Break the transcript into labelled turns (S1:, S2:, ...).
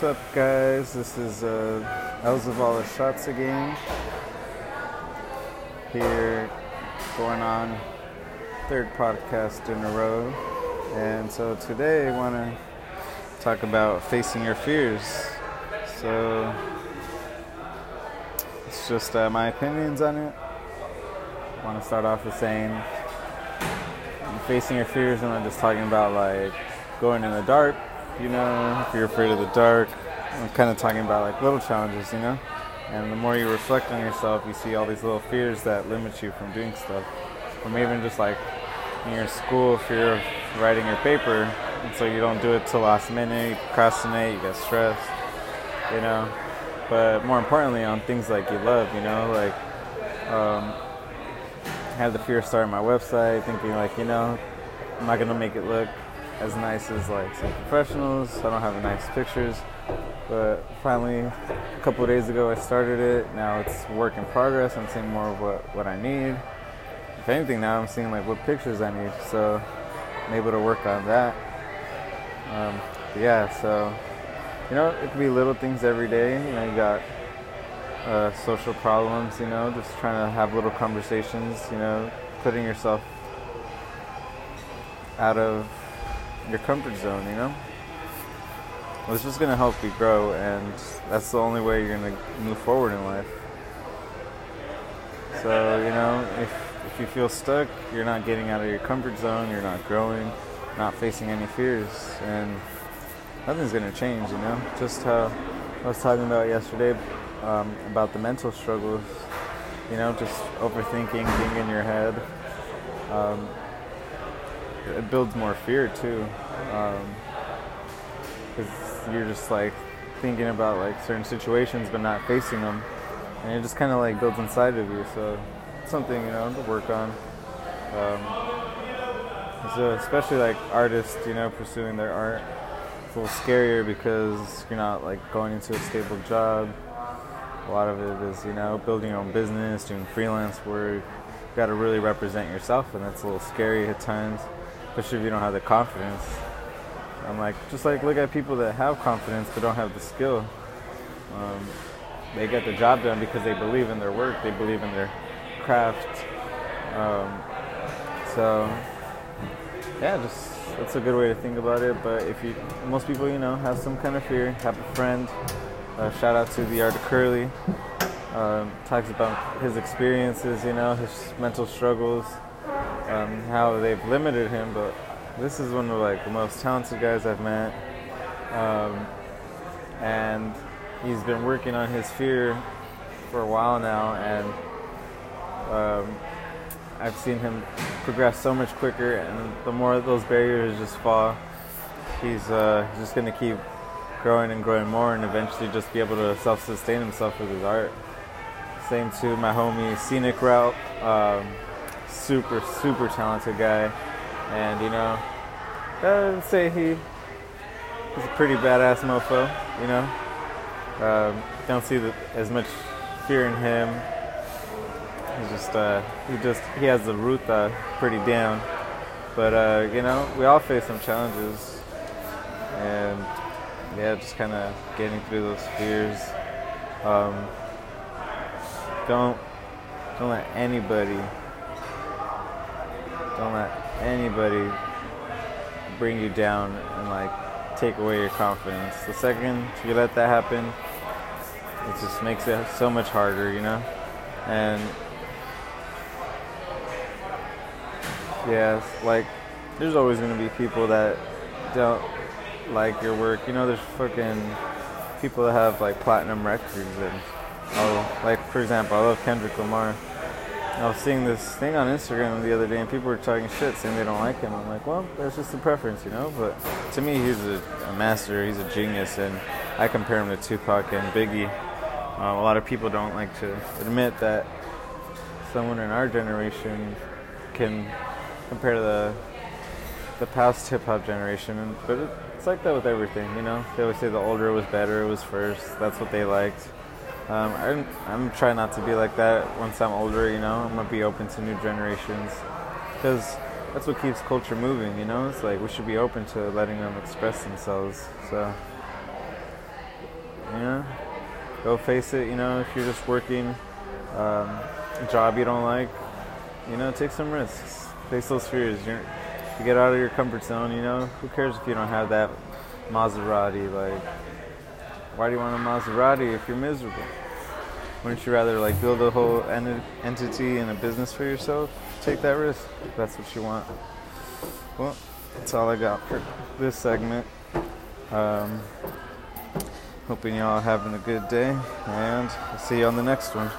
S1: What's up, guys? This is uh, Elzavala Shots again. Here, going on third podcast in a row, and so today I want to talk about facing your fears. So it's just uh, my opinions on it. I want to start off with saying facing your fears. And I'm just talking about like going in the dark you know, if you're afraid of the dark. I'm kind of talking about like little challenges, you know? And the more you reflect on yourself, you see all these little fears that limit you from doing stuff. Maybe even just like in your school, fear of writing your paper, and so you don't do it till last minute, you procrastinate, you get stressed, you know? But more importantly, on things like you love, you know, like um, I had the fear of starting my website, thinking like, you know, I'm not gonna make it look as nice as like some professionals. I don't have nice pictures, but finally, a couple days ago, I started it. Now it's work in progress. I'm seeing more of what what I need. If anything, now I'm seeing like what pictures I need. So I'm able to work on that. Um, yeah, so you know, it could be little things every day. You know, you got uh, social problems. You know, just trying to have little conversations. You know, putting yourself out of your comfort zone, you know? Well, it's just to help you grow, and that's the only way you're to move forward in life. So, you know, if, if you feel stuck, you're not getting out of your comfort zone, you're not growing, not facing any fears, and nothing's to change, you know? Just how I was talking about yesterday um, about the mental struggles, you know, just overthinking, being in your head. Um, it builds more fear too, because um, you're just like thinking about like certain situations but not facing them, and it just kind of like builds inside of you. So something you know to work on. Um, so especially like artists, you know, pursuing their art, it's a little scarier because you're not like going into a stable job. A lot of it is you know building your own business, doing freelance work. You got to really represent yourself, and that's a little scary at times especially if you don't have the confidence. I'm like, just like look at people that have confidence but don't have the skill. Um, they get the job done because they believe in their work, they believe in their craft. Um, so, yeah, just that's a good way to think about it. But if you, most people, you know, have some kind of fear. Have a friend. Uh, shout out to the art of Curly. Um, talks about his experiences, you know, his mental struggles um, how they've limited him, but this is one of like the most talented guys I've met, um, and he's been working on his fear for a while now, and um, I've seen him progress so much quicker, and the more those barriers just fall, he's uh, just gonna keep growing and growing more, and eventually just be able to self-sustain himself with his art. Same to my homie Scenic Route. Um, super, super talented guy. And, you know, I'd say he, he's a pretty badass mofo, you know. Um, don't see the, as much fear in him. He's just, uh, he just, he has the ruta pretty down. But, uh, you know, we all face some challenges. And, yeah, just kind of getting through those fears. Um, don't, don't let anybody don't let anybody bring you down and like take away your confidence. The second you let that happen, it just makes it so much harder, you know? And yeah, like there's always gonna be people that don't like your work. You know, there's fucking people that have like platinum records and oh, like for example, I love Kendrick Lamar. I was seeing this thing on Instagram the other day, and people were talking shit, saying they don't like him. I'm like, well, that's just a preference, you know. But to me, he's a, a master. He's a genius, and I compare him to Tupac and Biggie. Uh, a lot of people don't like to admit that someone in our generation can compare to the the past hip hop generation, but it, it's like that with everything, you know. They always say the older was better, it was first. That's what they liked. Um, I'm, I'm trying not to be like that once I'm older, you know. I'm gonna be open to new generations because that's what keeps culture moving, you know. It's like we should be open to letting them express themselves. So, know, go face it. You know, if you're just working um, a job you don't like, you know, take some risks. Face those fears. You're, you get out of your comfort zone. You know, who cares if you don't have that Maserati? Like, why do you want a Maserati if you're miserable? Wouldn't you rather like build a whole en- entity and a business for yourself? Take that risk. That's what you want. Well, that's all I got for this segment. Um, hoping y'all having a good day, and I'll see you on the next one.